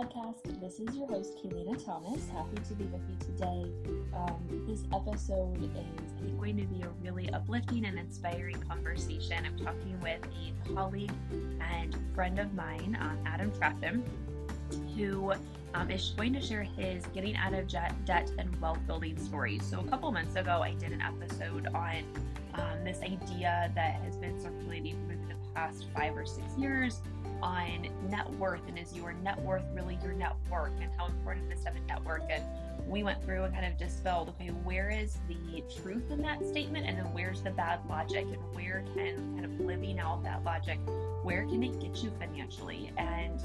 podcast. This is your host, Kaylina Thomas. Happy to be with you today. Um, this episode is going to be a really uplifting and inspiring conversation. I'm talking with a colleague and friend of mine, um, Adam Trafton, who um, is going to share his getting out of debt and wealth building stories. So, a couple months ago, I did an episode on um, this idea that has been circulating for the past five or six years on net worth and is your net worth really your network and how important is have a network and we went through and kind of dispelled okay where is the truth in that statement? And then where's the bad logic? And where can kind of living out that logic where can it get you financially? And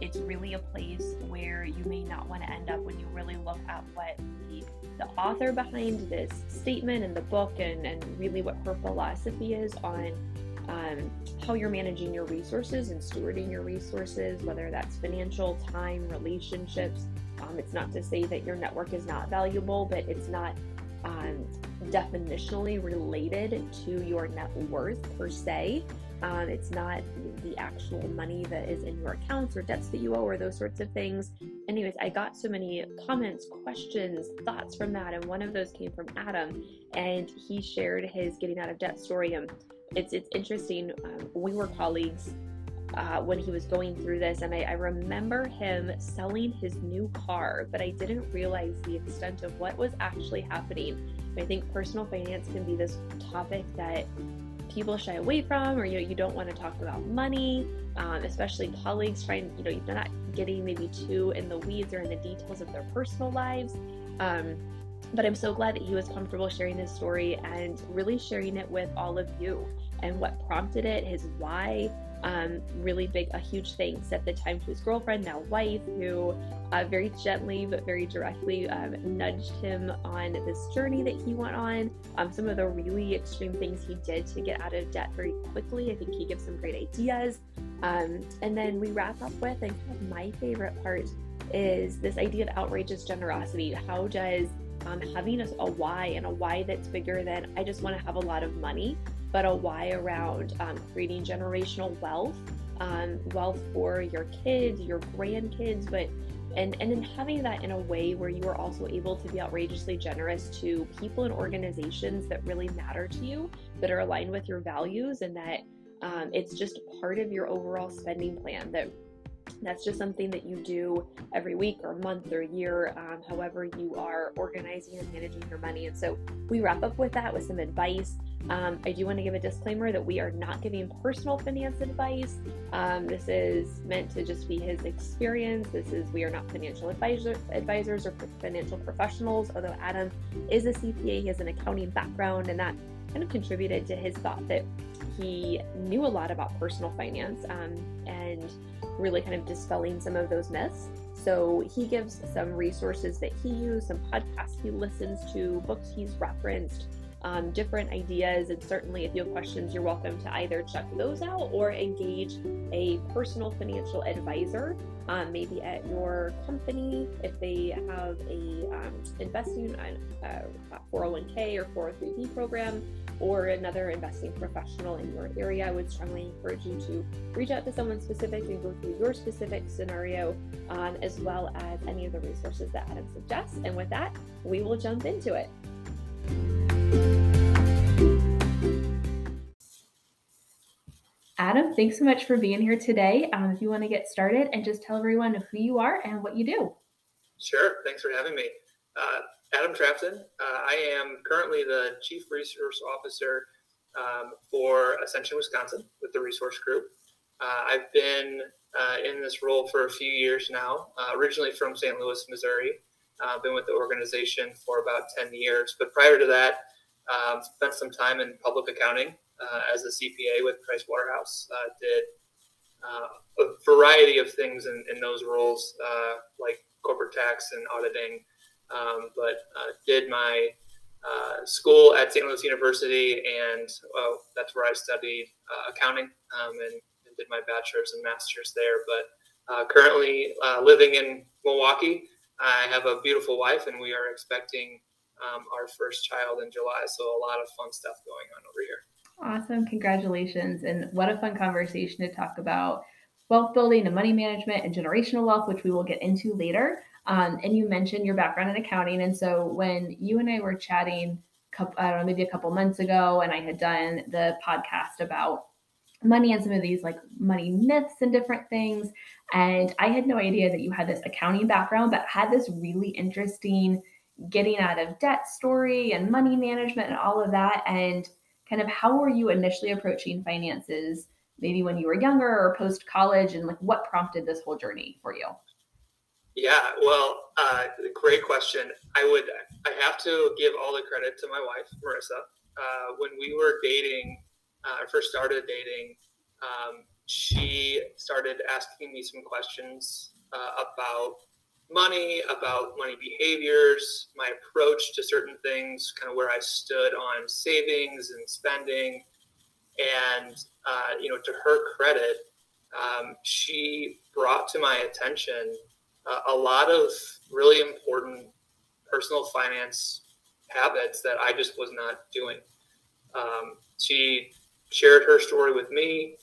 it's really a place where you may not want to end up when you really look at what the, the author behind this statement and the book and, and really what her philosophy is on um, how you're managing your resources and stewarding your resources, whether that's financial, time, relationships. Um, it's not to say that your network is not valuable, but it's not um, definitionally related to your net worth per se. Um, it's not the actual money that is in your accounts or debts that you owe or those sorts of things. Anyways, I got so many comments, questions, thoughts from that, and one of those came from Adam, and he shared his getting out of debt story. And it's it's interesting. Um, we were colleagues uh, when he was going through this, and I, I remember him selling his new car, but I didn't realize the extent of what was actually happening. I think personal finance can be this topic that people shy away from, or you know, you don't want to talk about money, um, especially colleagues trying, you know, you're not getting maybe too in the weeds or in the details of their personal lives. Um, but I'm so glad that he was comfortable sharing his story and really sharing it with all of you and what prompted it, his why. Um, really big, a huge thanks at the time to his girlfriend, now wife, who uh, very gently but very directly um, nudged him on this journey that he went on. Um, some of the really extreme things he did to get out of debt very quickly. I think he gives some great ideas. Um, and then we wrap up with, and kind of my favorite part is this idea of outrageous generosity. How does um, having a, a why and a why that's bigger than I just want to have a lot of money, but a why around um, creating generational wealth, um, wealth for your kids, your grandkids, but and and then having that in a way where you are also able to be outrageously generous to people and organizations that really matter to you, that are aligned with your values, and that um, it's just part of your overall spending plan that that's just something that you do every week or month or year, um, however you are organizing and managing your money. And so we wrap up with that with some advice. Um, I do want to give a disclaimer that we are not giving personal finance advice. Um, this is meant to just be his experience. This is we are not financial advisor, advisors or financial professionals. Although Adam is a CPA, he has an accounting background, and that kind of contributed to his thought that he knew a lot about personal finance um, and really kind of dispelling some of those myths. So he gives some resources that he used, some podcasts he listens to, books he's referenced, um, different ideas. And certainly, if you have questions, you're welcome to either check those out or engage a personal financial advisor, um, maybe at your company if they have a um, investing uh, 401k or 403b program or another investing professional in your area, I would strongly encourage you to reach out to someone specific and go through your specific scenario, um, as well as any of the resources that Adam suggests. And with that, we will jump into it. Adam, thanks so much for being here today. Um, if you want to get started and just tell everyone who you are and what you do. Sure. Thanks for having me. Uh, Adam Trafton. Uh, I am currently the Chief Resource Officer um, for Ascension, Wisconsin, with the Resource Group. Uh, I've been uh, in this role for a few years now, uh, originally from St. Louis, Missouri. I've uh, been with the organization for about 10 years. But prior to that, um, spent some time in public accounting as a CPA with Price Waterhouse. did a variety of things in, in those roles, like corporate tax and auditing, um, but uh, did my uh, school at St. Louis University, and well, that's where I studied uh, accounting um, and, and, did my bachelor's and master's there. But uh, currently uh, living in Milwaukee, I have a beautiful wife, and we are expecting um, our first child in July. So a lot of fun stuff going on over here. Awesome. Congratulations. And what a fun conversation to talk about wealth building and money management and generational wealth, which we will get into later. Um, and you mentioned your background in accounting. And so when you and I were chatting, I don't know, maybe a couple months ago, and I had done the podcast about money and some of these like money myths and different things. And I had no idea that you had this accounting background, but had this really interesting getting out of debt story and money management and all of that. And kind of how were you initially approaching finances, maybe when you were younger or post college, and like what prompted this whole journey for you? Yeah, well, uh, great question. I would, I have to give all the credit to my wife, Marissa. Uh, when we were dating, uh, first started dating, um, she started asking me some questions uh, about money, about money behaviors, my approach to certain things, kind of where I stood on savings and spending. And, uh, you know, to her credit, um, she brought to my attention uh, a lot of really important personal finance habits that I just was not doing. Um, she shared her story with me,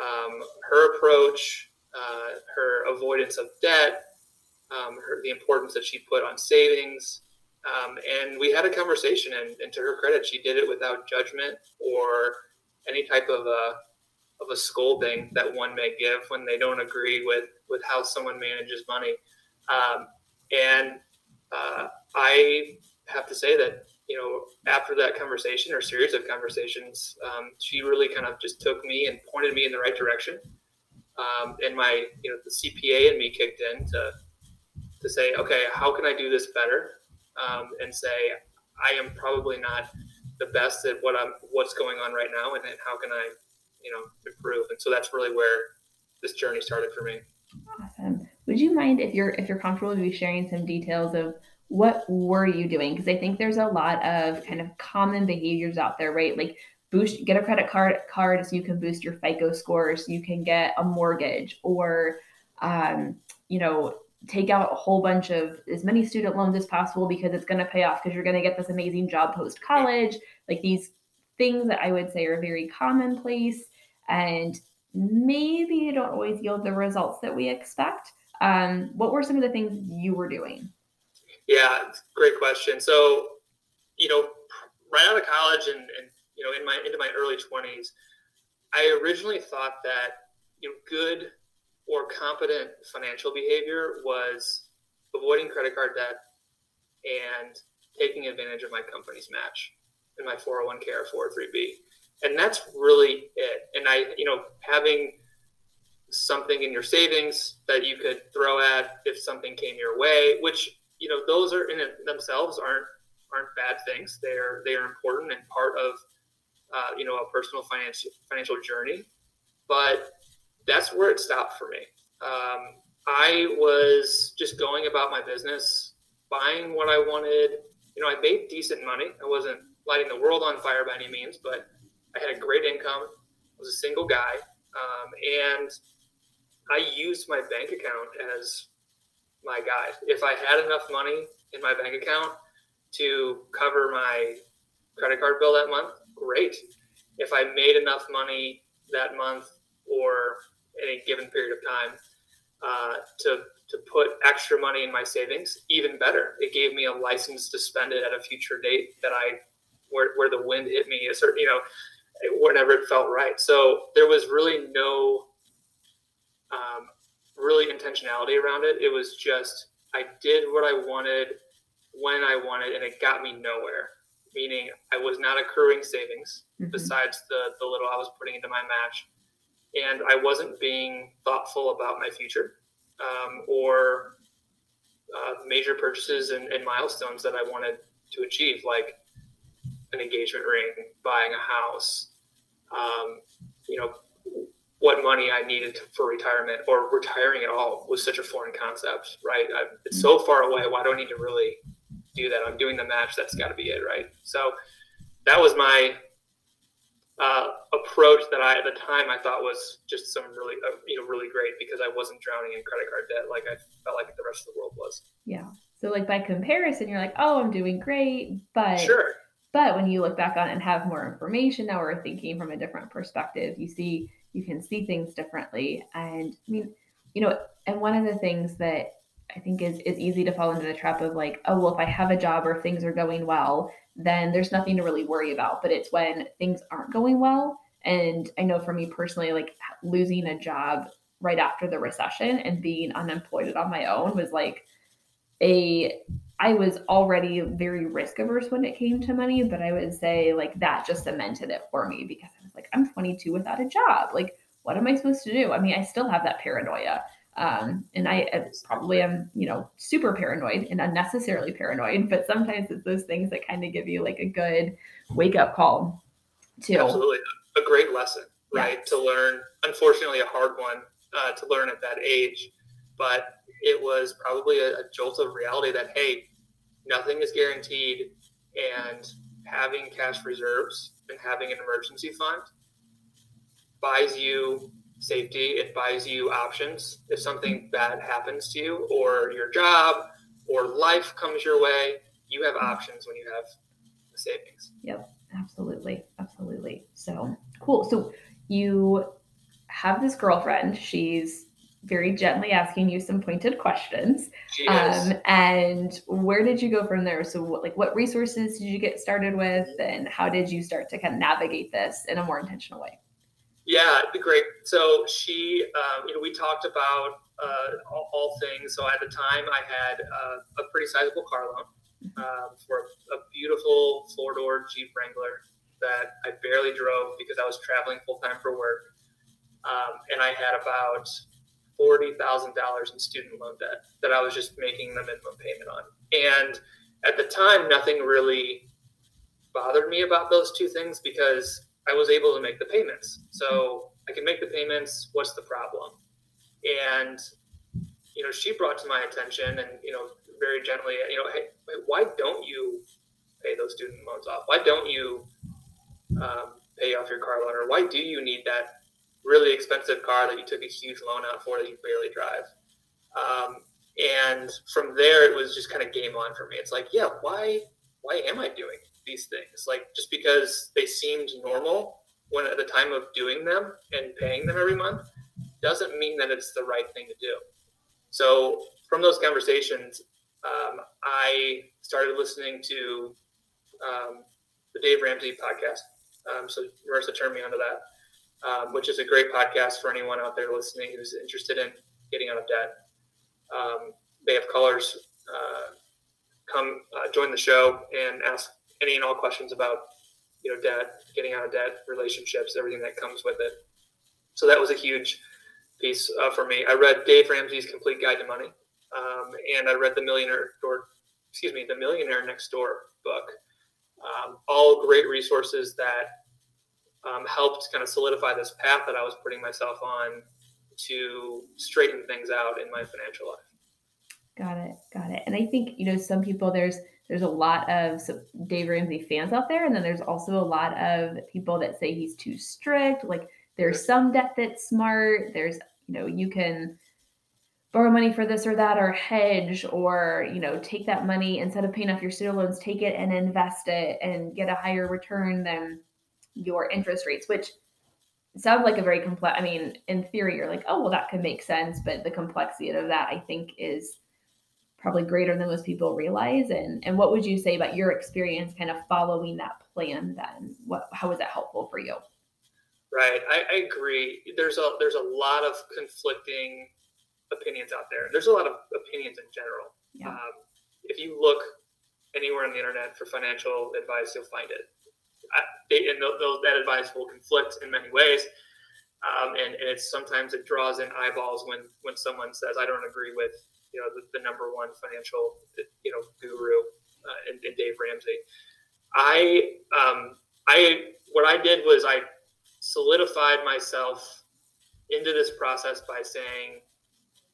um, her approach, uh, her avoidance of debt, um, her, the importance that she put on savings. Um, and we had a conversation, and, and, to her credit, she did it without judgment or any type of a, of a scolding that one may give when they don't agree with, with how someone manages money. Um, and uh, I have to say that you know, after that conversation or series of conversations, um, she really kind of just took me and pointed me in the right direction. Um, and my, you know, the CPA and me kicked in to, to say, okay, how can I do this better? Um, and say, I am probably not the best at what I'm, what's going on right now, and, how can I, you know, improve? And so that's really where this journey started for me. Awesome. Would you mind if you're if you're comfortable with sharing some details of what were you doing? Because I think there's a lot of kind of common behaviors out there, right? Like boost, get a credit card card so you can boost your FICO scores, so you can get a mortgage, or um, you know, take out a whole bunch of as many student loans as possible because it's going to pay off because you're going to get this amazing job post college. Like these things that I would say are very commonplace and maybe they don't always yield the results that we expect. Um, what were some of the things you were doing? Yeah, great question. So, you know, right out of college and, and you know, in my into my early twenties, I originally thought that you know, good or competent financial behavior was avoiding credit card debt and taking advantage of my company's match in my 401k or 403b. And that's really it. And I, you know, having something in your savings that you could throw at if something came your way, which you know those are in themselves aren't aren't bad things. They are they are important and part of uh, you know a personal financial financial journey. But that's where it stopped for me. Um, I was just going about my business, buying what I wanted. You know, I made decent money. I wasn't lighting the world on fire by any means, but I had a great income. I was a single guy, um, and I used my bank account as my guide. If I had enough money in my bank account to cover my credit card bill that month, great. If I made enough money that month or any given period of time uh, to to put extra money in my savings, even better. It gave me a license to spend it at a future date that I where, where the wind hit me a certain you know whenever it felt right. So there was really no um, really intentionality around it. It was just I did what I wanted when I wanted, and it got me nowhere. Meaning, I was not accruing savings mm-hmm. besides the the little I was putting into my match, and I wasn't being thoughtful about my future um, or uh, major purchases and, and milestones that I wanted to achieve, like an engagement ring, buying a house, um, you know, what money I needed for retirement or retiring at all was such a foreign concept, right? I, it's so far away. Why do I need to really do that? I'm doing the match. That's got to be it, right? So that was my uh, approach that I at the time I thought was just some really uh, you know really great because I wasn't drowning in credit card debt like I felt like the rest of the world was. Yeah. So like by comparison, you're like, oh, I'm doing great, but sure. But when you look back on and have more information, now we're thinking from a different perspective. You see you can see things differently. And I mean, you know, and one of the things that I think is is easy to fall into the trap of like, oh well, if I have a job or things are going well, then there's nothing to really worry about. But it's when things aren't going well. And I know for me personally, like losing a job right after the recession and being unemployed on my own was like a I was already very risk averse when it came to money, but I would say like that just cemented it for me because I was like, I'm 22 without a job. Like, what am I supposed to do? I mean, I still have that paranoia. Um, and I, I probably am, you know, super paranoid and unnecessarily paranoid, but sometimes it's those things that kind of give you like a good wake up call too. Absolutely. A great lesson, right? To learn, unfortunately, a hard one uh, to learn at that age, but it was probably a, a jolt of reality that, hey, nothing is guaranteed and having cash reserves and having an emergency fund buys you safety it buys you options if something bad happens to you or your job or life comes your way you have options when you have the savings yep absolutely absolutely so cool so you have this girlfriend she's very gently asking you some pointed questions. Um, and where did you go from there? So, what, like, what resources did you get started with, and how did you start to kind of navigate this in a more intentional way? Yeah, great. So she, um, you know, we talked about uh, all, all, things. So at the time, I had uh, a pretty sizable car loan mm-hmm. um, for a beautiful four door Jeep Wrangler that I barely drove because I was traveling full time for work. Um, and I had about forty thousand dollars in student loan debt that I was just making the minimum payment on. And at the time, nothing really bothered me about those two things because I was able to make the payments. So I can make the payments. What's the problem? And you know, she brought to my attention, and you know, very gently, you know, hey, why don't you pay those student loans off? Why don't you um, pay off your car loan, or why do you need that really expensive car that you took a huge loan out for that you barely drive. Um, and from there, it was just kind of game on for me. It's like, yeah, why, why am I doing these things? Like just because they seemed normal when at the time of doing them and paying them every month doesn't mean that it's the right thing to do. So from those conversations, um, I started listening to um, the Dave Ramsey podcast. Um, so Marissa turned me onto that um, which is a great podcast for anyone out there listening who's interested in getting out of debt. Um, they have callers uh, come uh, join the show and ask any and all questions about you know debt, getting out of debt, relationships, everything that comes with it. So that was a huge piece uh, for me. I read Dave Ramsey's Complete Guide to Money, um, and I read the Millionaire Door, excuse me, the Millionaire Next Door book. Um, all great resources that um, helped kind of solidify this path that I was putting myself on to straighten things out in my financial life. Got it. Got it. And I think, you know, some people there's there's a lot of Dave Ramsey fans out there, and then there's also a lot of people that say he's too strict. Like there's some debt that's smart. There's, you know, you can borrow money for this or that or hedge or you know take that money instead of paying off your student loans take it and invest it and get a higher return than your interest rates, which sounds like a very complex. I mean, in theory, you're like, oh, well, that could make sense, but the complexity of that, I think, is probably greater than most people realize. And and what would you say about your experience, kind of following that plan? Then, what how was that helpful for you? Right, I, I agree. There's a there's a lot of conflicting opinions out there. There's a lot of opinions in general. Yeah. Um, if you look anywhere on the internet for financial advice, you'll find it and those, that advice will conflict in many ways. Um, and, and, it's sometimes it draws in eyeballs when when someone says I don't agree with you know the, the number one financial you know guru uh, in, in, Dave Ramsey. I um, I what I did was I solidified myself into this process by saying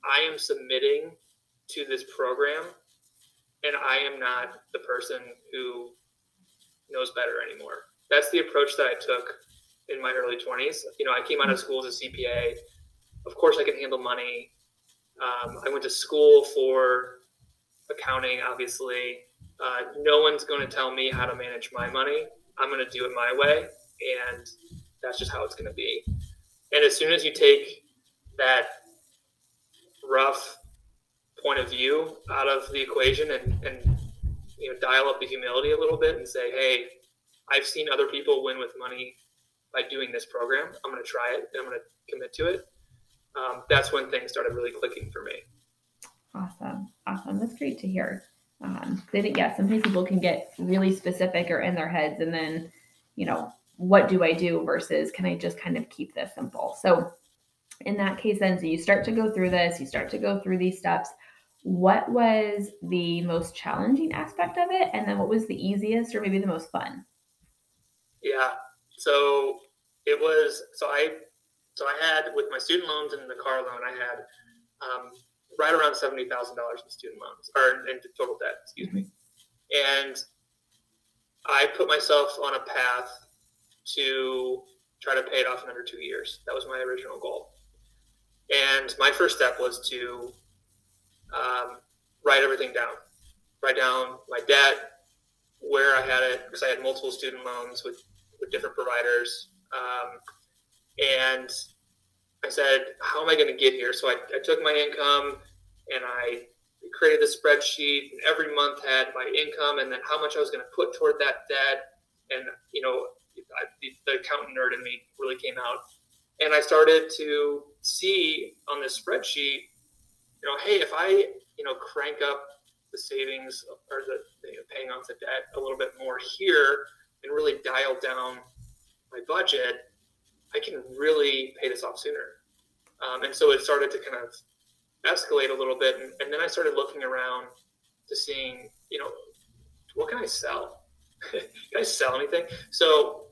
I am submitting to this program and I am not the person who knows better anymore. That's the approach that I took in my early 20s. You know, I came out of school as a CPA. Of course, I can handle money. Um, I went to school for accounting, obviously. Uh, no one's going to tell me how to manage my money. I'm going to do it my way. And that's just how it's going to be. And as soon as you take that rough point of view out of the equation and, and you know dial up the humility a little bit and say, hey, I've seen other people win with money by doing this program. I'm going to try it. I'm going to commit to it. Um, that's when things started really clicking for me. Awesome. Awesome. That's great to hear. Um, they, yeah, sometimes people can get really specific or in their heads and then, you know, what do I do versus can I just kind of keep this simple? So in that case, then, so you start to go through this, you start to go through these steps. What was the most challenging aspect of it? And then what was the easiest or maybe the most fun? Yeah. So it was, so I, so I had with my student loans and the car loan, I had um, right around $70,000 in student loans or in total debt, excuse me. And I put myself on a path to try to pay it off in under two years. That was my original goal. And my first step was to um, write everything down, write down my debt, where I had it, because I had multiple student loans with, with different providers. Um, and I said, how am I going to get here? So I, I took my income and I created the spreadsheet and every month had my income and then how much I was going to put toward that debt. And, you know, I, the, the accountant nerd in me really came out. And I started to see on this spreadsheet, you know, hey, if I, you know, crank up the savings or the know, paying off the debt a little bit more here and really dial down my budget, I can really pay this off sooner. Um, and so it started to kind of escalate a little bit. And, and, then I started looking around to seeing, you know, what can I sell? can I sell anything? So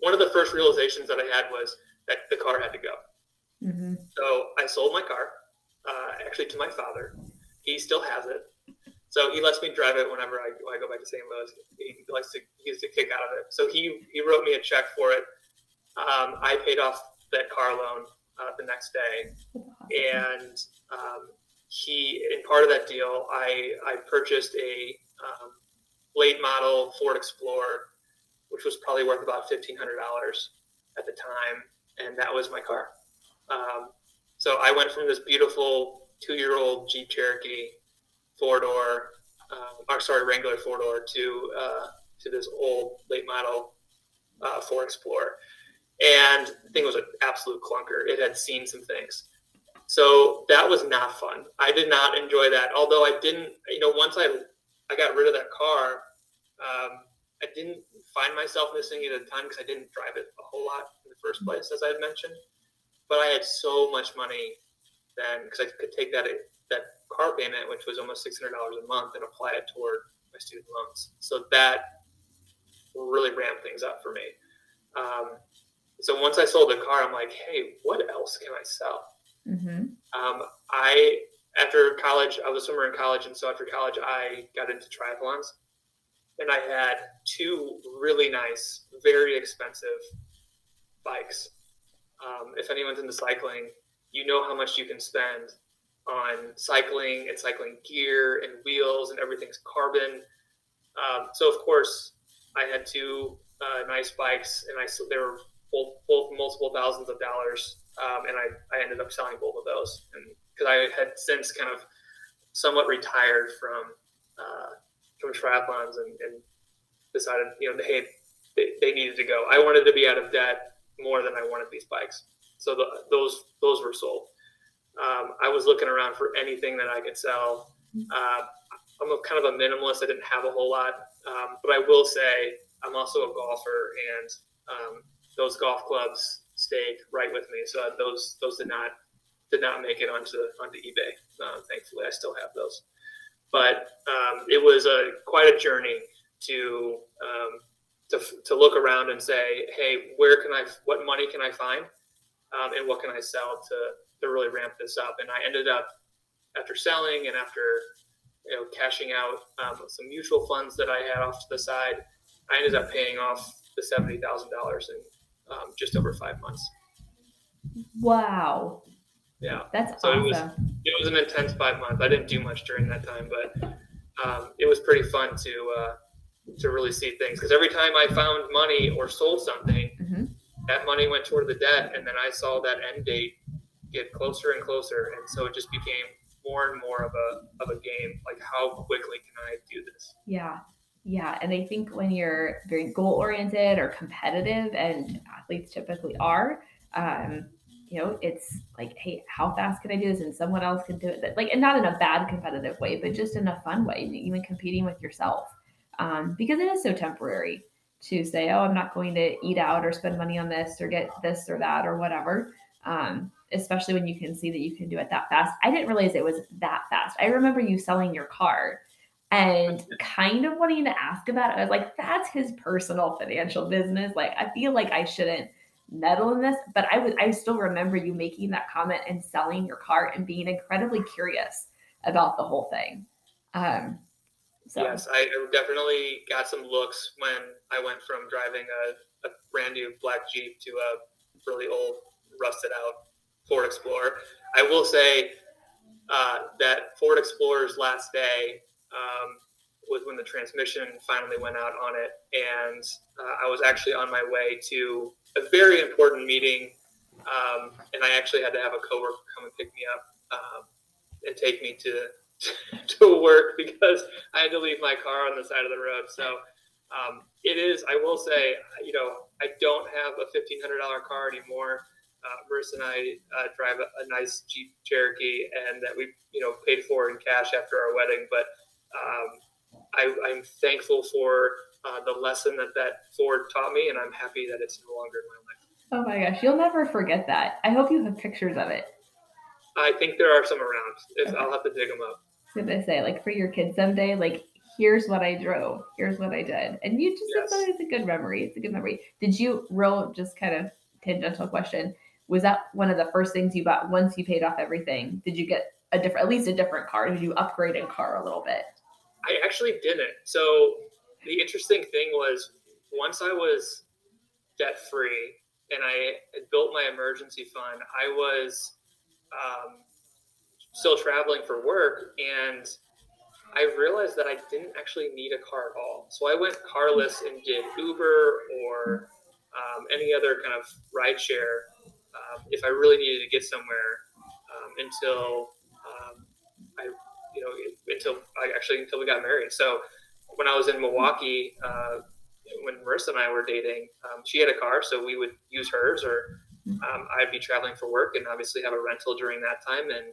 one of the first realizations that I had was that the car had to go. Mm-hmm. So I sold my car, uh, actually to my father. He still has it. So he lets me drive it whenever I, I go back to St. Louis. He likes to he gets a kick out of it. So he he wrote me a check for it. Um, I paid off that car loan uh, the next day, and um, he in part of that deal, I I purchased a um, late model Ford Explorer which was probably worth about fifteen hundred dollars at the time, and that was my car. Um, so I went from this beautiful two-year-old Jeep Cherokee four door, uh, or sorry Wrangler four door to uh, to this old late model uh, Ford Explorer, and the thing was an absolute clunker. It had seen some things. So that was not fun. I did not enjoy that. Although I didn't, you know, once I I got rid of that car, um, I didn't find myself missing it the time because I didn't drive it a whole lot in the first place, as I had mentioned. But I had so much money then because I could take that that car payment, which was almost six hundred dollars a month, and apply it toward my student loans. So that really ramped things up for me. Um, so once I sold the car, I'm like, hey, what else can I sell? Mm-hmm. Um, I after college, I was a swimmer in college, and so after college, I got into triathlons and I had two really nice, very expensive bikes. Um, if anyone's into cycling, you know how much you can spend on cycling and cycling gear and wheels and everything's carbon. Um, so of course, I had two uh, nice bikes, and I they were both, both multiple thousands of dollars, um, and I, I ended up selling both of those, and because I had since kind of somewhat retired from uh, from triathlons and, and decided, you know, hey, they, they, needed to go. I wanted to be out of debt more than I wanted these bikes. So the, those those were sold. Um, I was looking around for anything that I could sell. Uh, I'm a kind of a minimalist. I didn't have a whole lot, um, but I will say I'm also a golfer, and um, those golf clubs stayed right with me. So those those did not did not make it onto onto eBay. Uh, thankfully, I still have those but um, it was a quite a journey to, um, to to look around and say, hey, where can I, what money can I find, um, and what can I sell to to really ramp this up? And I ended up after selling and after you know cashing out um, some mutual funds that I had off to the side, I ended up paying off the seventy thousand dollars in um, just over five months. Wow. Yeah. That's so awesome. It was, it was an intense five months. I didn't do much during that time, but um, it was pretty fun to uh, to really see things because every time I found money or sold something, mm-hmm. that money went toward the debt, and then I saw that end date get closer and closer, and so it just became more and more of a of a game. Like, how quickly can I do this? Yeah, yeah, and I think when you're very goal oriented or competitive, and athletes typically are, um, you know, it's like, hey, how fast can I do this? And someone else can do it. Like, and not in a bad competitive way, but just in a fun way, even competing with yourself, um, because it is so temporary to say, oh, I'm not going to eat out or spend money on this or get this or that or whatever. Um, especially when you can see that you can do it that fast. I didn't realize it was that fast. I remember you selling your car and kind of wanting to ask about it. I was like, that's his personal financial business. Like, I feel like I shouldn't meddle in this, but I was I still remember you making that comment and selling your car and being incredibly curious about the whole thing. Um, so. Yes, I definitely got some looks when I went from driving a, a brand new black Jeep to a really old, rusted out Ford Explorer. I will say uh, that Ford Explorer's last day um, was when the transmission finally went out on it, and uh, I was actually on my way to a very important meeting, um, and I actually had to have a coworker come and pick me up um, and take me to to work because I had to leave my car on the side of the road. So um, it is. I will say, you know, I don't have a fifteen hundred dollar car anymore. Uh, and I uh, drive a, a, nice Jeep Cherokee, and that we, you know, paid for in cash after our wedding. But um, I, am thankful for uh, the lesson that that Ford taught me, and I'm happy that it's no longer in my life. Oh my gosh, you'll never forget that. I hope you have pictures of it. I think there are some around. If okay. I'll have to dig them up. Did they say, like for your kids someday, like here's what I drove, here's what I did, and you just yes. it's a good memory. It's a good memory. Did you real just kind of tangential question? Was that one of the first things you bought once you paid off everything? Did you get a different, at least a different car? Did you upgrade in car a little bit? I actually didn't. So the interesting thing was once I was debt free and I built my emergency fund, I was um, still traveling for work and I realized that I didn't actually need a car at all. So I went carless and did Uber or um, any other kind of ride share um, if I really needed to get somewhere um, until um, I, you know, until actually until we got married. So when I was in Milwaukee, uh, when Marissa and I were dating, um, she had a car, so we would use hers, or um, I'd be traveling for work and obviously have a rental during that time. And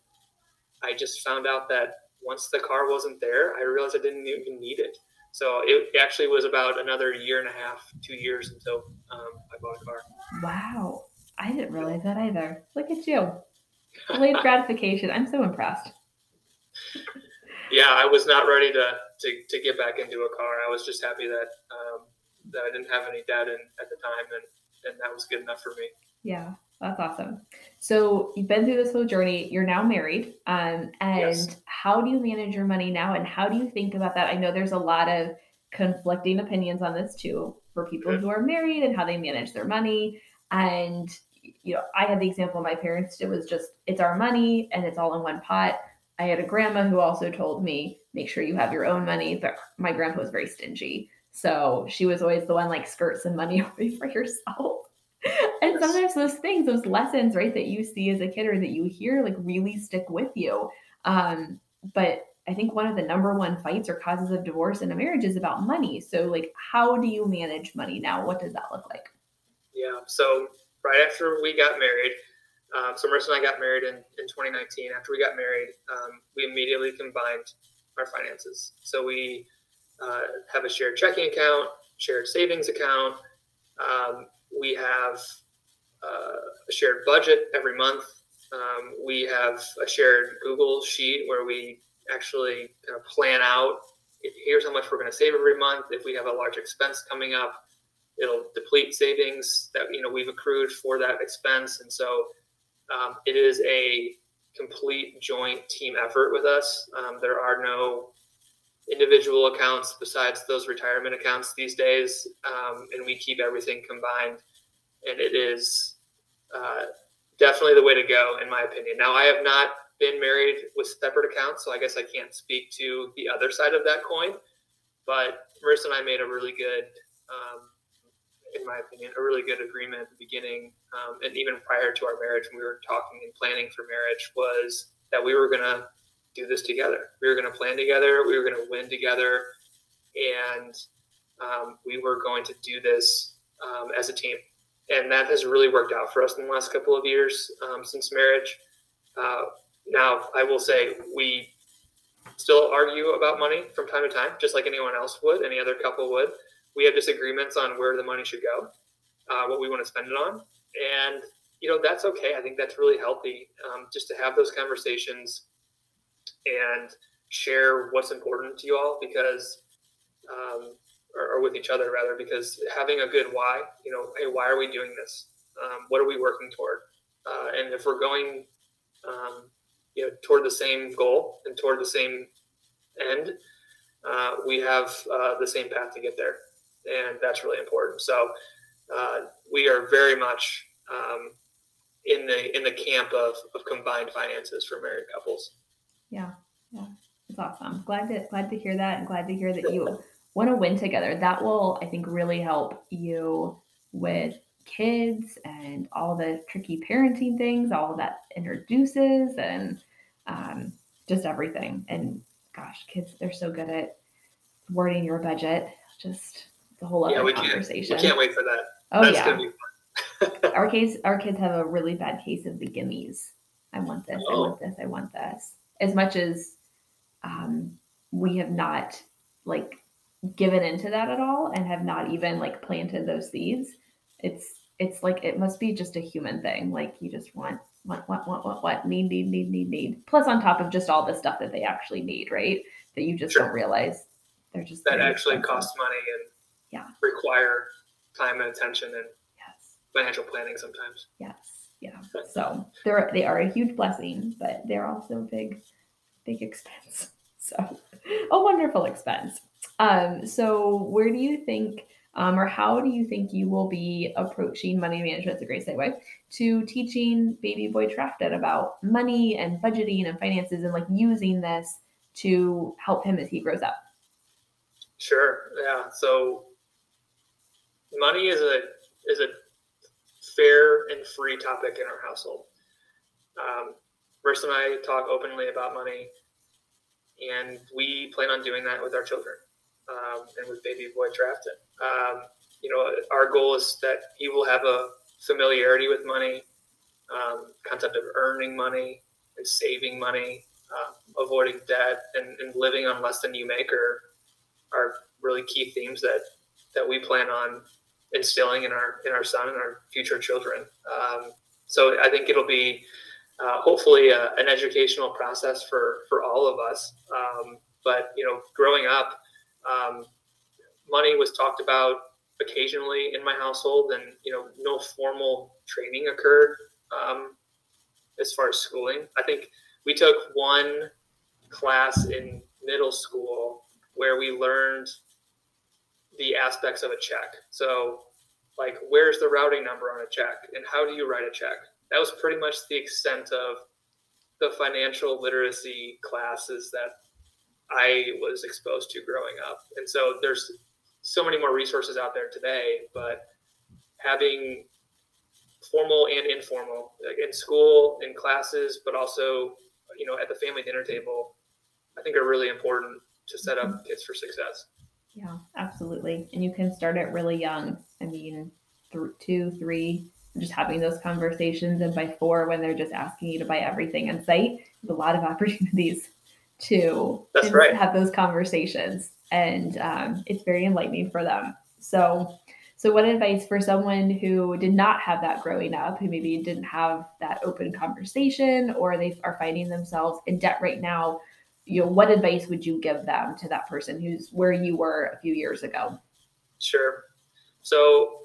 I just found out that once the car wasn't there, I realized I didn't even need it. So it actually was about another year and a half, two years until um, I bought a car. Wow. I didn't realize that either. Look at you. Delayed gratification. I'm so impressed. yeah, I was not ready to, to, to get back into a car. I was just happy that um, that I didn't have any debt in, at the time, and, and that was good enough for me. Yeah, that's awesome. So you've been through this whole journey. You're now married, um, and yes. how do you manage your money now, and how do you think about that? I know there's a lot of conflicting opinions on this too for people who are married and how they manage their money. And you know, I had the example of my parents did was just it's our money and it's all in one pot. I had a grandma who also told me, make sure you have your own money. But my grandpa was very stingy. So she was always the one like skirt some money away for yourself. and sometimes those things, those lessons, right, that you see as a kid or that you hear like really stick with you. Um, but I think one of the number one fights or causes of divorce in a marriage is about money. So, like, how do you manage money now? What does that look like? Yeah. So, right after we got married, um, so Marissa and I got married in, in 2019. After we got married, um, we immediately combined our finances. So we uh, have a shared checking account, shared savings account. Um, we have uh, a shared budget every month. Um, we have a shared Google sheet where we actually kind of plan out here's how much we're going to save every month. If we have a large expense coming up, it'll deplete savings that you know we've accrued for that expense, and so um, it is a complete joint team effort with us. Um, there are no individual accounts besides those retirement accounts these days, um, and we keep everything combined. And it is uh, definitely the way to go, in my opinion. Now, I have not been married with separate accounts, so I guess I can't speak to the other side of that coin. But Marissa and I made a really good um, in my opinion, a really good agreement at the beginning, um, and even prior to our marriage, when we were talking and planning for marriage, was that we were going to do this together. We were going to plan together. We were going to win together, and um, we were going to do this um, as a team. And that has really worked out for us in the last couple of years um, since marriage. Uh, now, I will say we still argue about money from time to time, just like anyone else would, any other couple would. We have disagreements on where the money should go, uh, what we want to spend it on, and you know that's okay. I think that's really healthy, um, just to have those conversations and share what's important to you all because, um, or, or, with each other rather, because having a good why, you know, hey, why are we doing this? Um, what are we working toward? Uh, and if we're going um, you know toward the same goal and toward the same end, uh, we have uh, the same path to get there, and that's really important. So uh, we are very much um, in the in the camp of, of combined finances for married couples. Yeah, yeah, it's awesome. Glad to glad to hear that, and glad to hear that you want to win together. That will, I think, really help you with kids and all the tricky parenting things, all that introduces, and um, just everything. And gosh, kids, they're so good at wording your budget. Just the whole other yeah, we conversation. Can't, we can't wait for that. Oh That's yeah. our case, our kids have a really bad case of the gimmies. I want this. Oh. I want this. I want this. As much as um, we have not like given into that at all and have not even like planted those seeds it's it's like it must be just a human thing. Like you just want want want want want what need need need need need. Plus on top of just all the stuff that they actually need, right? That you just sure. don't realize they're just that actually expensive. cost money and yeah require time and attention and yes financial planning sometimes. Yes. Yeah. So they're they are a huge blessing, but they're also a big, big expense. So a wonderful expense. Um, so where do you think um, or how do you think you will be approaching money management? It's a great segue to teaching baby boy Trafton about money and budgeting and finances and like using this to help him as he grows up. Sure. Yeah. So money is a is a fair and free topic in our household. Um, and I talk openly about money, and we plan on doing that with our children um, and with baby boy Trafton. Um, you know, our goal is that he will have a familiarity with money, um, concept of earning money and saving money, uh, avoiding debt, and, and, living on less than you make are are really key themes that that we plan on instilling in our in our son and our future children. Um, so I think it'll be uh, hopefully a, an educational process for for all of us. Um, but you know, growing up, um, money was talked about occasionally in my household, and you know, no formal training occurred um, as far as schooling. I think we took one class in middle school where we learned the aspects of a check. So, like, where's the routing number on a check, and how do you write a check? That was pretty much the extent of the financial literacy classes that I was exposed to growing up. And so there's so many more resources out there today, but having formal and informal like in school, in classes, but also, you know, at the family dinner table, I think are really important to set up mm-hmm. kids for success. Yeah, absolutely. And you can start it really young. I mean, th- two, three, just having those conversations. And by four, when they're just asking you to buy everything in sight, there's a lot of opportunities to right. have those conversations and um, it's very enlightening for them so so what advice for someone who did not have that growing up who maybe didn't have that open conversation or they are finding themselves in debt right now you know what advice would you give them to that person who's where you were a few years ago? Sure. So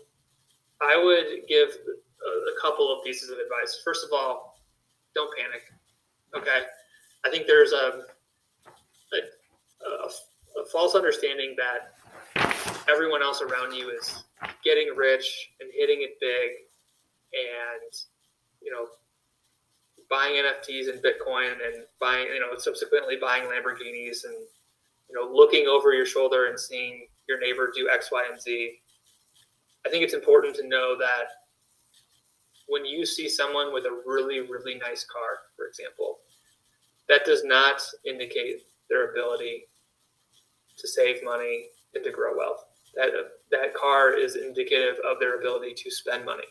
i would give a couple of pieces of advice. First of all don't panic okay? I think there's a a, a, a false understanding that everyone else around you is getting rich and hitting it big and you know buying NFTs and Bitcoin and buying you know subsequently buying Lamborghinis and you know looking over your shoulder and seeing your neighbor do X, Y, and Z. I think it's important to know that when you see someone with a really, really nice car, for example, that does not indicate their ability to save money and to grow wealth. That, that car is indicative of their ability to spend money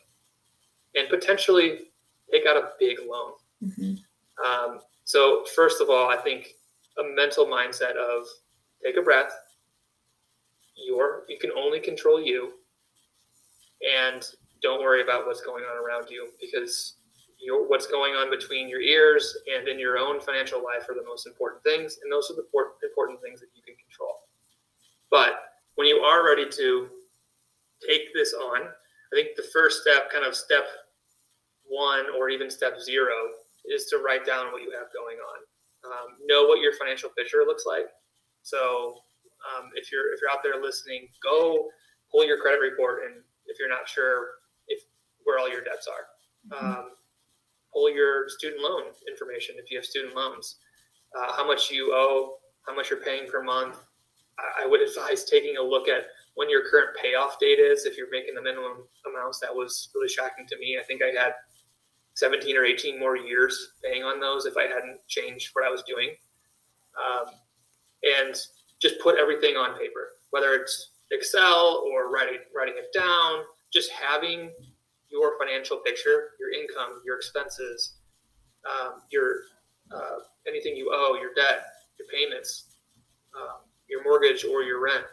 and potentially take out a big loan. Mm-hmm. Um, so, first of all, I think a mental mindset of take a breath. You're, you can only control you, and don't worry about what's going on around you because your, what's going on between your ears and in your own financial life are the most important things, and those are the important things that you can control. But when you are ready to take this on, I think the first step, kind of step one or even step zero, is to write down what you have going on. Um, know what your financial picture looks like. So um, if you're if you're out there listening, go pull your credit report, and if you're not sure if where all your debts are, mm-hmm. um, pull your student loan information if you have student loans, uh, how much you owe, how much you're paying per month. I would advise taking a look at when your current payoff date is. If you're making the minimum amounts, that was really shocking to me. I think I had 17 or 18 more years paying on those if I hadn't changed what I was doing. Um, and just put everything on paper, whether it's Excel or writing writing it down. Just having your financial picture, your income, your expenses, um, your uh, anything you owe, your debt, your payments, um, your mortgage or your rent.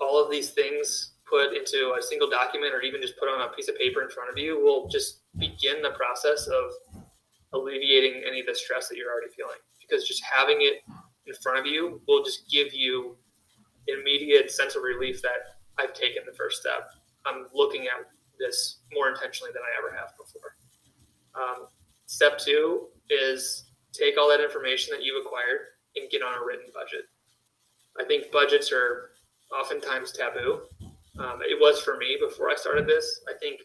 All of these things put into a single document or even just put on a piece of paper in front of you will just begin the process of alleviating any of the stress that you're already feeling. Because just having it in front of you will just give you immediate sense of relief that I've taken the first step. I'm looking at this more intentionally than I ever have before. Um, step two is take all that information that you've acquired and get on a written budget. I think budgets are oftentimes taboo. Um, it was for me before I started this. I think,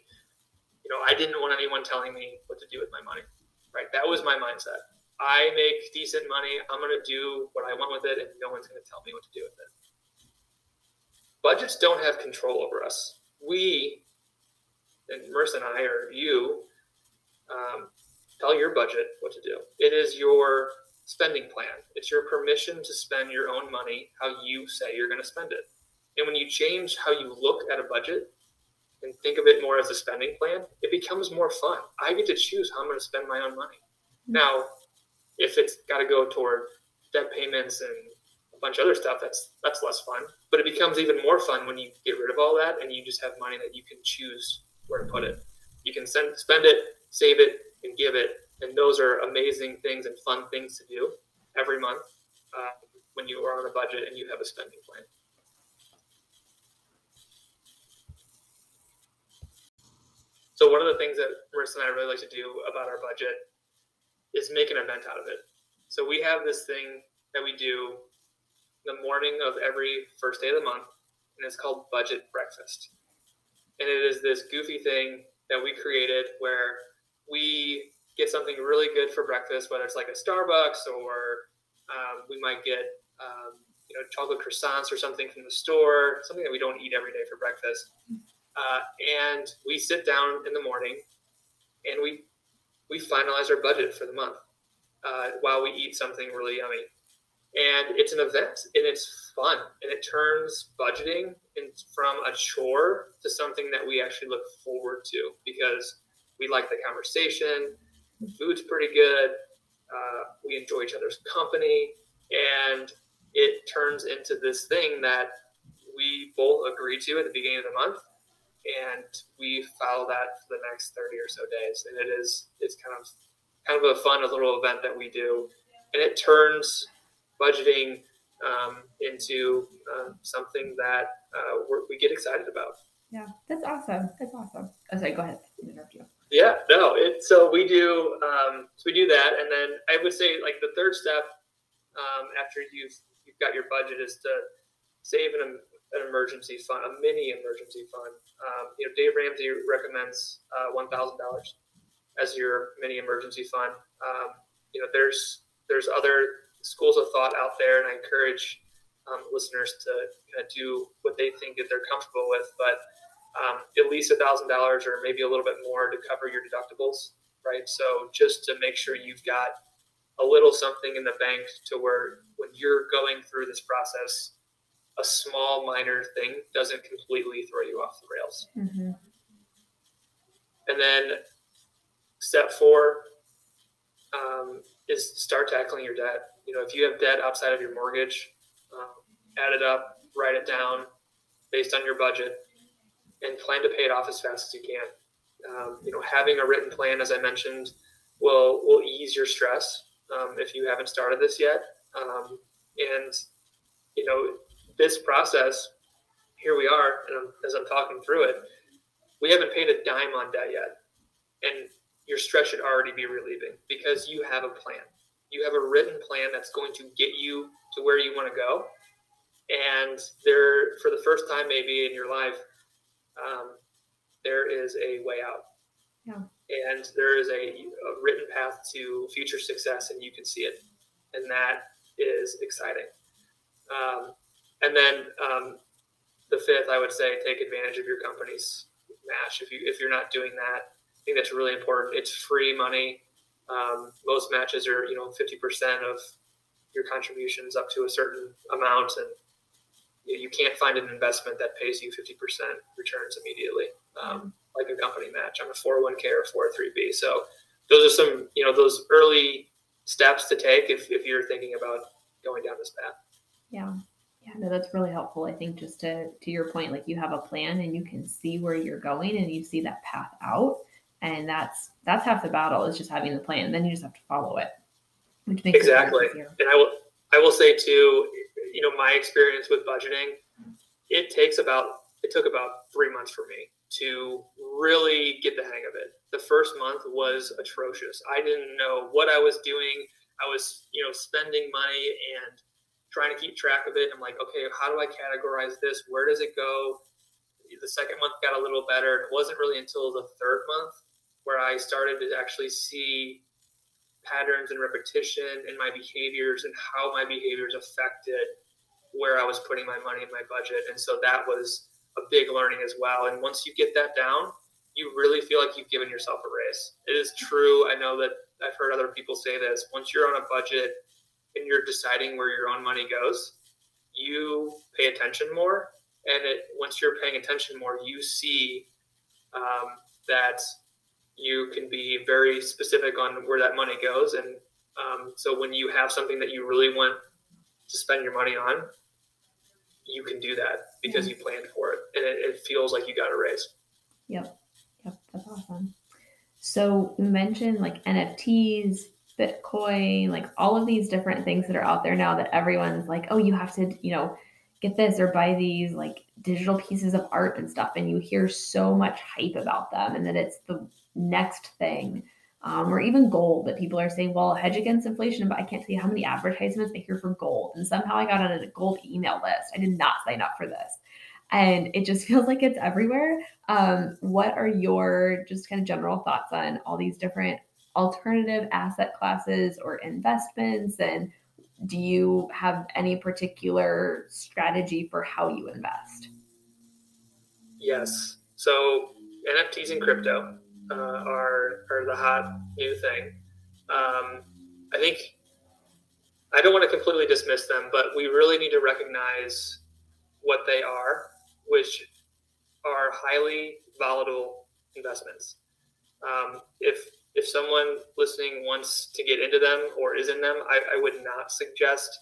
you know, I didn't want anyone telling me what to do with my money. Right? That was my mindset. I make decent money. I'm going to do what I want with it, and no one's going to tell me what to do with it. Budgets don't have control over us. We, and Marissa and I, or you, um, tell your budget what to do. It is your spending plan. It's your permission to spend your own money how you say you're going to spend it. And when you change how you look at a budget and think of it more as a spending plan, it becomes more fun. I get to choose how I'm going to spend my own money. Now, if it's got to go toward debt payments and a bunch of other stuff, that's that's less fun. But it becomes even more fun when you get rid of all that and you just have money that you can choose where to put it. You can send, spend it, save it, and give it, and those are amazing things and fun things to do every month uh, when you are on a budget and you have a spending plan. So one of the things that Marissa and I really like to do about our budget is make an event out of it. So we have this thing that we do the morning of every first day of the month, and it's called Budget Breakfast. And it is this goofy thing that we created where we get something really good for breakfast, whether it's like a Starbucks or um, we might get um, you know chocolate croissants or something from the store, something that we don't eat every day for breakfast. Uh, and we sit down in the morning and we we finalize our budget for the month uh, while we eat something really yummy. And it's an event and it's fun and it turns budgeting in, from a chore to something that we actually look forward to because we like the conversation, the food's pretty good, uh, we enjoy each other's company, and it turns into this thing that we both agree to at the beginning of the month and we follow that for the next 30 or so days. And it is it's kind of kind of a fun little event that we do. And it turns budgeting um, into uh, something that uh, we get excited about. Yeah that's awesome. That's awesome. Oh, sorry go ahead. Interrupt you. Yeah no it so we do um, so we do that. And then i would say like the third step um, after you've you've got your budget is to save an, an emergency fund, a mini emergency fund. Um, you know, Dave Ramsey recommends uh, one thousand dollars as your mini emergency fund. Um, you know, there's there's other schools of thought out there, and I encourage um, listeners to kind of do what they think that they're comfortable with. But um, at least a thousand dollars or maybe a little bit more to cover your deductibles, right? So just to make sure you've got a little something in the bank to where when you're going through this process, a small minor thing doesn't completely throw you off the rails. Mm-hmm. And then step four um, is start tackling your debt. You know, if you have debt outside of your mortgage, um, add it up, write it down based on your budget, and plan to pay it off as fast as you can. Um, you know, having a written plan, as I mentioned, will will ease your stress um, if you haven't started this yet. Um, and you know, this process, here we are, and I'm, as I'm talking through it, we haven't paid a dime on debt yet, and your stress should already be relieving because you have a plan. You have a written plan that's going to get you to where you want to go. And there, for the first time maybe in your life, um, there is a way out. Yeah. And there is a, a written path to future success, and you can see it. And that is exciting. Um, and then um, the fifth, I would say, take advantage of your company's match. If you if you're not doing that, I think that's really important. It's free money. Um, most matches are you know 50% of your contributions up to a certain amount, and you, can't find an investment that pays you 50% returns immediately, um, like a company match on a 401k or 403b. So those are some you know those early steps to take if, if you're thinking about going down this path. Yeah. Yeah, no, that's really helpful. I think just to to your point, like you have a plan and you can see where you're going and you see that path out. And that's that's half the battle is just having the plan. Then you just have to follow it. Which makes exactly. And I will I will say too, you know, my experience with budgeting, it takes about it took about three months for me to really get the hang of it. The first month was atrocious. I didn't know what I was doing. I was, you know, spending money and trying to keep track of it. I'm like, okay, how do I categorize this? Where does it go? The second month got a little better. It wasn't really until the third month where I started to actually see patterns and repetition in my behaviors and how my behaviors affected where I was putting my money in my budget. And so that was a big learning as well. And once you get that down, you really feel like you've given yourself a raise. It is true. I know that I've heard other people say this. Once you're on a budget and you're deciding where your own money goes, you pay attention more. And it, once you're paying attention more, you see um, that you can be very specific on where that money goes. And um, so when you have something that you really want to spend your money on, you can do that because you planned for it and it, it feels like you got a raise. Yep. Yep. That's awesome. So you mentioned like NFTs, Bitcoin, like all of these different things that are out there now that everyone's like, oh, you have to, you know, get this or buy these like digital pieces of art and stuff. And you hear so much hype about them and that it's the next thing. Um, or even gold that people are saying, well, hedge against inflation, but I can't tell you how many advertisements I hear for gold. And somehow I got on a gold email list. I did not sign up for this. And it just feels like it's everywhere. Um, what are your just kind of general thoughts on all these different alternative asset classes or investments? And do you have any particular strategy for how you invest? Yes. So NFTs and crypto uh, are are the hot new thing. Um, I think I don't want to completely dismiss them, but we really need to recognize what they are, which are highly volatile investments. Um, if if someone listening wants to get into them or is in them, I, I would not suggest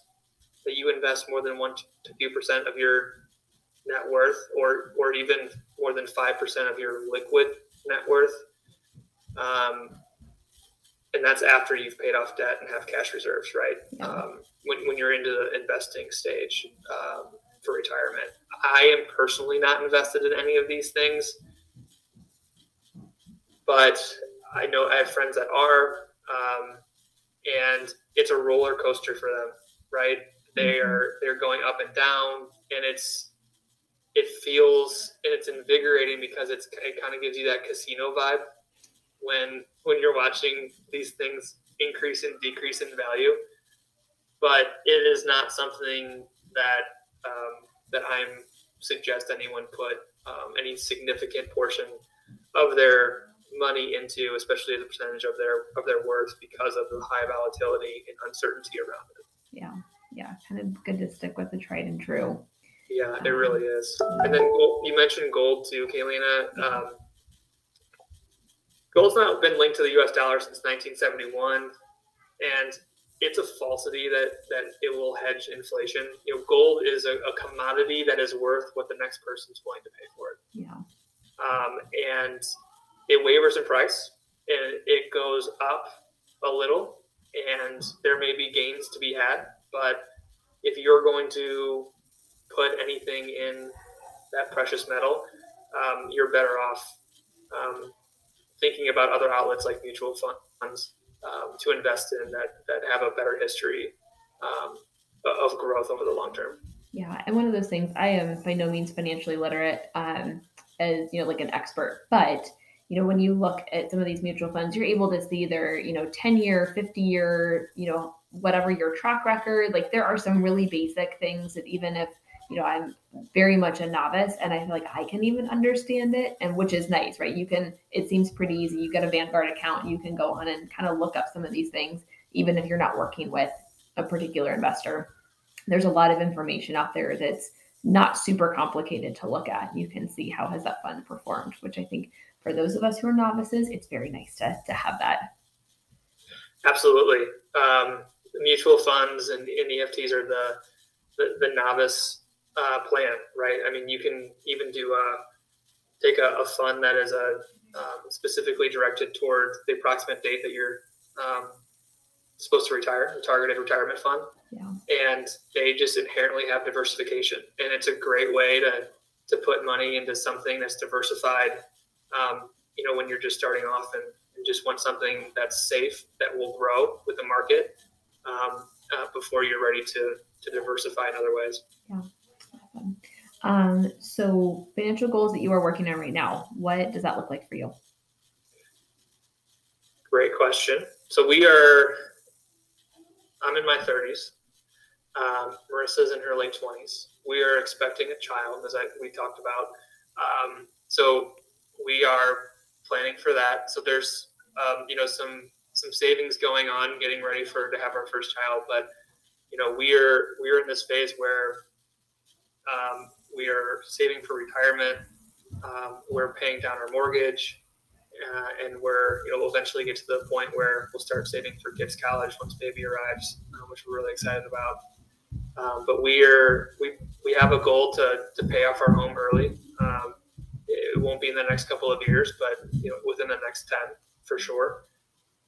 that you invest more than one to two percent of your net worth, or or even more than five percent of your liquid net worth. Um, and that's after you've paid off debt and have cash reserves, right? Yeah. Um, when, when you're into the investing stage um, for retirement, I am personally not invested in any of these things, but I know I have friends that are, um, and it's a roller coaster for them, right? They mm-hmm. are they're going up and down, and it's it feels and it's invigorating because it's it kind of gives you that casino vibe when when you're watching these things increase and decrease in value. But it is not something that um, that I'm suggest anyone put um, any significant portion of their money into, especially as a percentage of their of their worth, because of the high volatility and uncertainty around it. Yeah, yeah, kind of good to stick with the tried and true. Yeah, it really is. And then gold, you mentioned gold too, Kaylina. Um, gold's not been linked to the U.S. dollar since 1971, and it's a falsity that that it will hedge inflation. You know, gold is a, a commodity that is worth what the next person's willing to pay for it. Yeah. Um, and it wavers in price, and it goes up a little, and there may be gains to be had. But if you're going to put anything in that precious metal, um, you're better off um, thinking about other outlets like mutual funds um, to invest in that that have a better history um, of growth over the long term. Yeah, and one of those things I am by no means financially literate um, as you know like an expert, but you know when you look at some of these mutual funds, you're able to see their you know 10 year, 50 year, you know whatever your track record. Like there are some really basic things that even if you know, I'm very much a novice and I feel like I can even understand it and which is nice, right? You can it seems pretty easy. You get a Vanguard account, you can go on and kind of look up some of these things even if you're not working with a particular investor. There's a lot of information out there that's not super complicated to look at. You can see how has that fund performed, which I think for those of us who are novices, it's very nice to to have that. Absolutely. Um, mutual funds and, and EFTs are the, the, the novice uh, plan, right? I mean, you can even do a take a, a fund that is a um, specifically directed toward the approximate date that you're um, supposed to retire, a targeted retirement fund. Yeah. And they just inherently have diversification, and it's a great way to to put money into something that's diversified. Um, you know, when you're just starting off and, and, just want something that's safe that will grow with the market um, uh, before you're ready to to diversify in other ways. Yeah. Um, so financial goals that you are working on right now, what does that look like for you? Great question. So we are, I'm in my 30s. Um, Marissa's in her late 20s. We are expecting a child, as I, we talked about. Um, so we are planning for that. So there's, um, you know, some some savings going on, getting ready for to have our first child. But you know, we're we're in this phase where um, we are saving for retirement. Um, we're paying down our mortgage, uh, and we're you know we'll eventually get to the point where we'll start saving for kids' college once baby arrives, uh, which we're really excited about. Um, but we are we we have a goal to to pay off our home early. Um, it won't be in the next couple of years, but you know within the next ten for sure.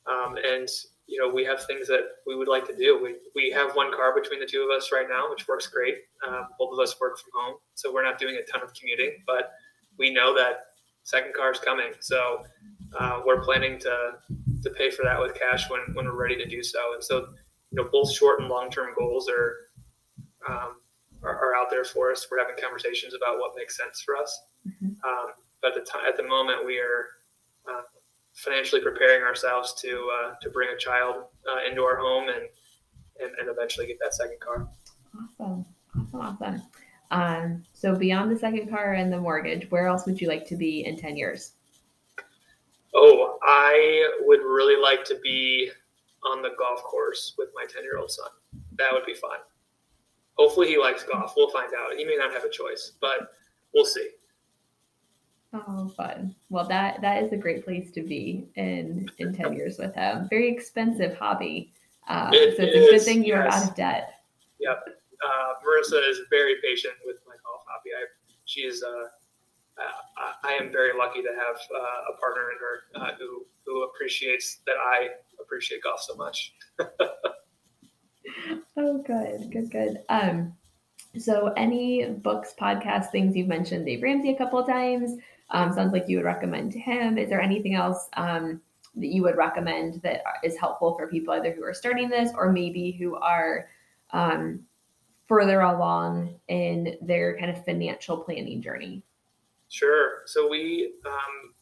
Um, and you know, we have things that we would like to do. We, we have one car between the two of us right now, which works great. Um, both of us work from home, so we're not doing a ton of commuting, but we know that second car is coming. So uh, we're planning to to pay for that with cash when, when we're ready to do so. And so, you know, both short and long term goals are, um, are, are out there for us. We're having conversations about what makes sense for us. Mm-hmm. Um, but at the time, at the moment, we are uh, financially preparing ourselves to uh, to bring a child uh, into our home and, and, and eventually get that second car. Awesome, awesome, awesome. Um, so beyond the second car and the mortgage, where else would you like to be in ten years? Oh, I would really like to be on the golf course with my ten year old son. That would be fun. Hopefully, he likes golf. We'll find out. He may not have a choice, but we'll see. Oh, fun. Well, that that is a great place to be in in ten years with him. Very expensive hobby, um, it so it's is, a good thing you're yes. out of debt. Yep. Uh, Marissa is very patient with my golf hobby. I, she is. Uh, I, I am very lucky to have uh, a partner in her uh, who who appreciates that I appreciate golf so much. oh, good, good, good. Um, so any books, podcasts, things you've mentioned Dave Ramsey a couple of times. Um, sounds like you would recommend to him. Is there anything else um, that you would recommend that is helpful for people either who are starting this or maybe who are um, further along in their kind of financial planning journey? Sure. So we um,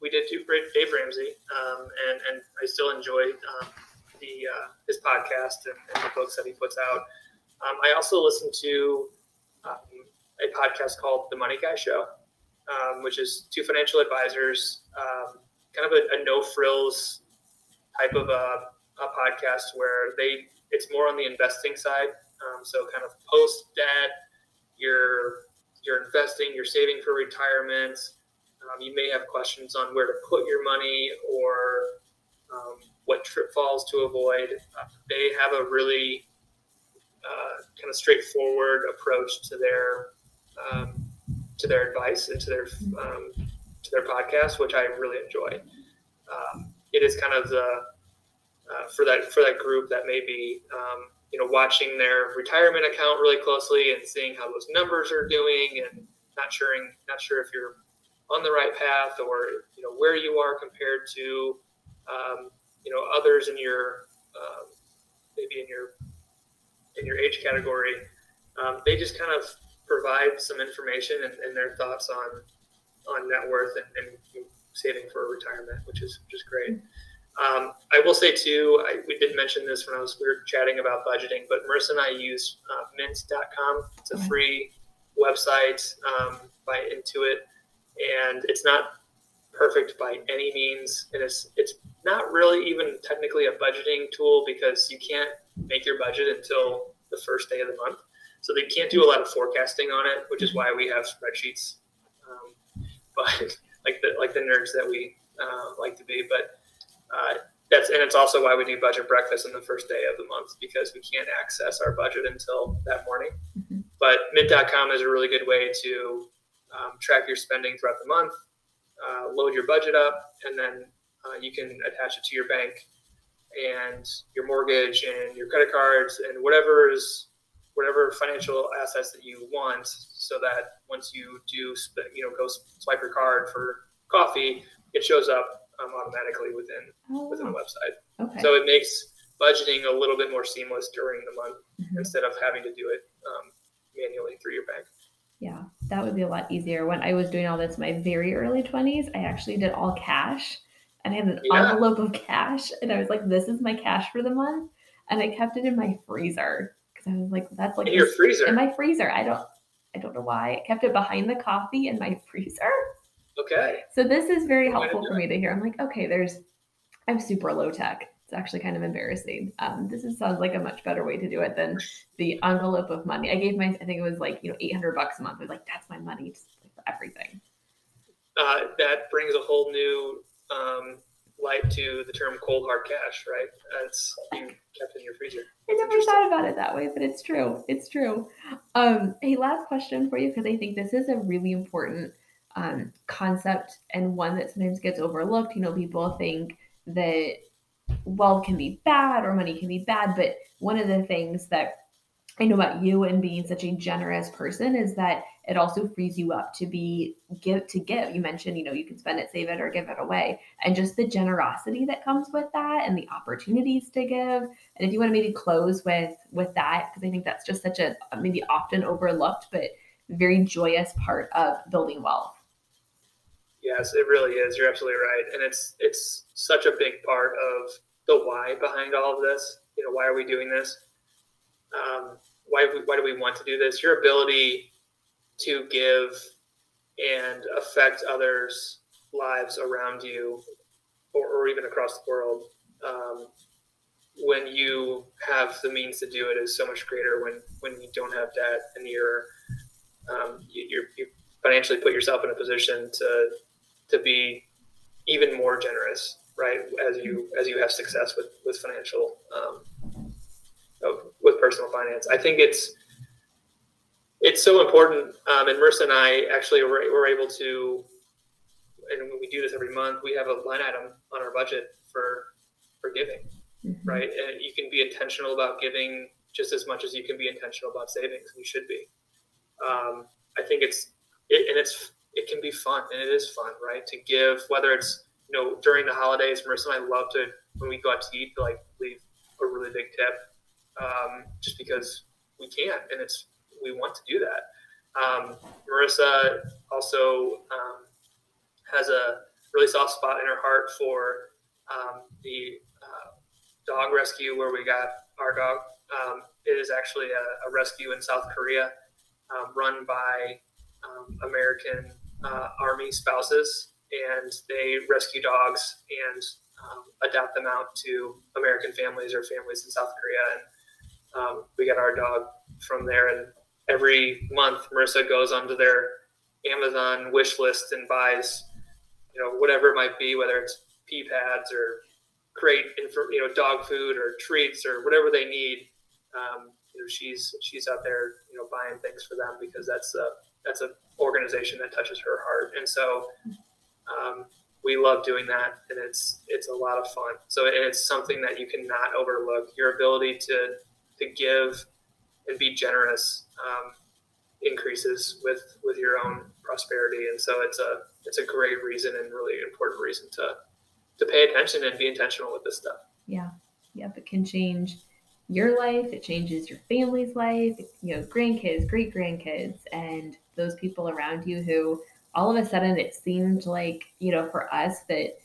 we did do Dave Ramsey, um, and and I still enjoy um, uh, his podcast and, and, the books that he puts out. I also listen to a podcast called The Money Guy Show, um, which is two financial advisors, um, kind of a, a no frills type of a, a, podcast where they it's more on the investing side. Um, so kind of post debt, you're you're investing, you're saving for retirement. Um, you may have questions on where to put your money or um, what trip falls to avoid. Uh, they have a really uh, kind of straightforward approach to their um, to their advice and to their um, to their podcast, which I really enjoy. Um, it is kind of the uh, for that for that group that may be um, you know watching their retirement account really closely and seeing how those numbers are doing and not sure not sure if you're on the right path or you know where you are compared to um, you know others in your um, maybe in your in your age category, um, they just kind of provide some information and, and, their thoughts on on net worth and, and, saving for retirement, which is which is great. Um, I will say too, I, we did mention this when I was we were chatting about budgeting, but Marissa and I use uh, Mint.com. It's a free website um, by Intuit, and it's not perfect by any means, and it's it's not really even technically a budgeting tool because you can't make your budget until the first day of the month. So they can't do a lot of forecasting on it, which is why we have spreadsheets. Um, but like the like the nerds that we uh, like to be, but uh, that's and it's also why we do budget breakfast on the first day of the month because we can't access our budget until that morning. Mm-hmm. But Mint.com is a really good way to um, track your spending throughout the month, uh, load your budget up, and then uh, you can attach it to your bank and your mortgage and your credit cards and whatever is whatever financial assets that you want so that once you do you know go swipe your card for coffee it shows up um, automatically within oh, within the website okay. so it makes budgeting a little bit more seamless during the month mm-hmm. instead of having to do it um, manually through your bank yeah that would be a lot easier when i was doing all this in my very early 20s i actually did all cash and I had an yeah. envelope of cash, and I was like, "This is my cash for the month," and I kept it in my freezer because I was like, "That's like in your freezer." In my freezer, I don't, I don't know why. I kept it behind the coffee in my freezer. Okay. So this is very helpful for me to hear. I'm like, okay, there's, I'm super low tech. Actually kind of embarrassing. Um, this is, sounds like a much better way to do it than the envelope of money. I gave my, I think it was like you know 800 bucks a month. I was like, that's my money for everything. Uh, that brings a whole new um, light to the term cold hard cash, right? That's being kept in your freezer. I never thought about it that way, but it's true. It's true. Um, hey, last question for you because I think this is a really important um, concept and one that sometimes gets overlooked. You know, people think that wealth can be bad or money can be bad, but one of the things that I know about you and being such a generous person is that it also frees you up to be give to give. You mentioned, you know, you can spend it, save it, or give it away. And just the generosity that comes with that and the opportunities to give. And if you want to maybe close with with that, because I think that's just such a maybe often overlooked, but very joyous part of building wealth. Yes, it really is. You're absolutely right. And it's it's such a big part of the why behind all of this. You know, why are we doing this? um, why, why do we want to do this? Your ability to give and affect others' lives around you or, or even across the world um, when you have the means to do it is so much greater when, when you don't have debt and you're, um, you, you financially put yourself in a position to, to be even more generous, right? As you, as you have success with, with financial um, with personal finance. I think it's it's so important. Um, and Marissa and I actually were, were able to, and we do this every month, we have a line item on our budget for for giving, mm-hmm. right? And you can be intentional about giving just as much as you can be intentional about savings. You should be. Um, I think it's it, and it's it can be fun, and it is fun, right? To give, whether it's you know during the holidays. Marissa and I love to when we go out to eat, like leave a really big tip um, just because we can and it's we want to do that. Um, Marissa also um, has a really soft spot in her heart for um, the uh, dog rescue where we got our dog. Um, it is actually a, a, rescue in South Korea. um, run by um, American uh, Army spouses, and they rescue dogs and um, adapt them out to American families or families in South Korea. And um, we got our dog from there. And every month, Marissa goes onto their Amazon wish list and buys, you know, whatever it might be, whether it's pee pads or crate, you know, dog food or treats or whatever they need. Um, you know, she's she's out there, you know, buying things for them because that's a that's an organization that touches her heart. And so um, we love doing that, and it's it's a lot of fun. So it's something that you cannot overlook. Your ability to to give and be generous um, increases with with your own prosperity, and so it's a it's a great reason and really important reason to to pay attention and be intentional with this stuff. Yeah, yep, it can change your life. It changes your family's life. You know, grandkids, great grandkids, and those people around you who all of a sudden it seemed like, you know, for us that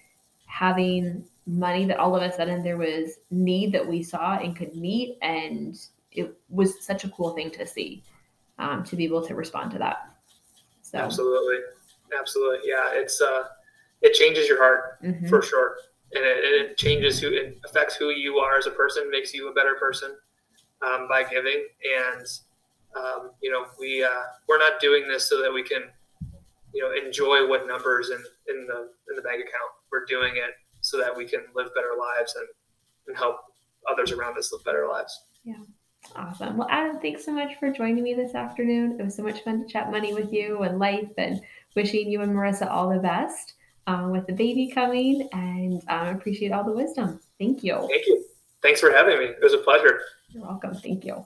having money that all of a sudden there was need that we saw and could meet and it was such a cool thing to see um, to be able to respond to that. So. Absolutely. Absolutely. Yeah it's uh it changes your heart mm-hmm. for sure. And it, it, changes who it affects who you are as a person makes you a better person um, by giving. And um, you know we uh, we're not doing this so that we can you know enjoy what numbers in in the in the bank account. We're doing it so that we can live better lives and and help others around us live better lives. Yeah. Awesome. Well, Adam, thanks so much for joining me this afternoon. It was so much fun to chat money with you and life and wishing you and Marissa all the best um, with the baby coming and um, appreciate all the wisdom. Thank you. Thank you. Thanks for having me. It was a pleasure. You're welcome. Thank you.